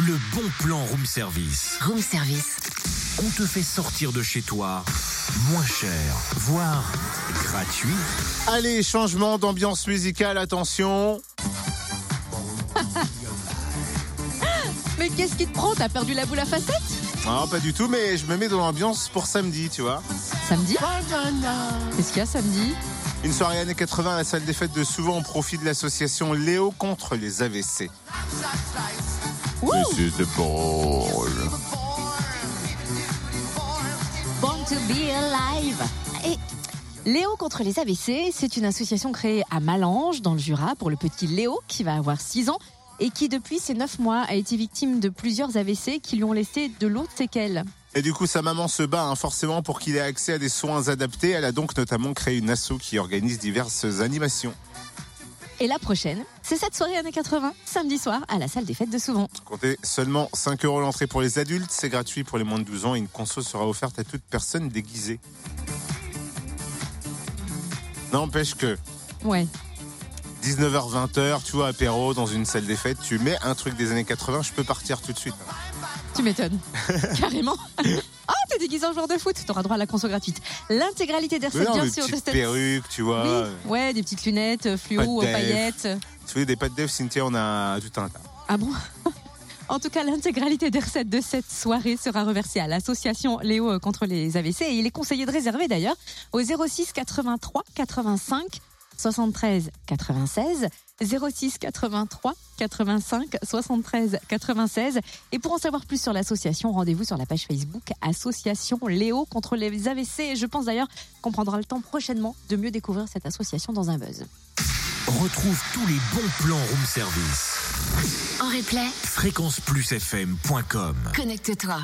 le bon plan room service. Room service. On te fait sortir de chez toi moins cher, voire gratuit. Allez, changement d'ambiance musicale, attention. Mais qu'est-ce qui te prend? T'as perdu la boule à facettes? Non, pas du tout, mais je me mets dans l'ambiance pour samedi, tu vois. Samedi? Qu'est-ce qu'il y a samedi? Une soirée années 80 à la salle des fêtes de Souvent au profit de l'association Léo contre les AVC. Wouh This is the ball. Born to be alive. Et Léo contre les AVC, c'est une association créée à Malange, dans le Jura, pour le petit Léo, qui va avoir 6 ans, et qui, depuis ses 9 mois, a été victime de plusieurs AVC qui lui ont laissé de lourdes séquelles. Et du coup, sa maman se bat hein, forcément pour qu'il ait accès à des soins adaptés. Elle a donc notamment créé une asso qui organise diverses animations. Et la prochaine, c'est cette soirée années 80, samedi soir, à la salle des fêtes de Souvent. Comptez seulement 5 euros l'entrée pour les adultes, c'est gratuit pour les moins de 12 ans et une conso sera offerte à toute personne déguisée. N'empêche que Ouais. 19h-20h, tu vois, apéro dans une salle des fêtes, tu mets un truc des années 80, je peux partir tout de suite. Tu m'étonnes. Carrément. T'es déguisé en joueur de foot, t'auras droit à la conso gratuite. L'intégralité des non, bien des sûr, de petites perruques, tu vois. Oui, ouais, des petites lunettes, euh, fluo, euh, paillettes. Tu veux des pâtes d'œuf, Cynthia, on a tout un tas. Ah bon? En tout cas, l'intégralité des recettes de cette soirée sera reversée à l'association Léo contre les AVC et il est conseillé de réserver d'ailleurs au 06 83 85 73 96 06 83 85 73 96 et pour en savoir plus sur l'association, rendez-vous sur la page Facebook Association Léo contre les AVC et je pense d'ailleurs qu'on prendra le temps prochainement de mieux découvrir cette association dans un buzz. Retrouve tous les bons plans room service. En replay, Fréquenceplusfm.com connecte-toi.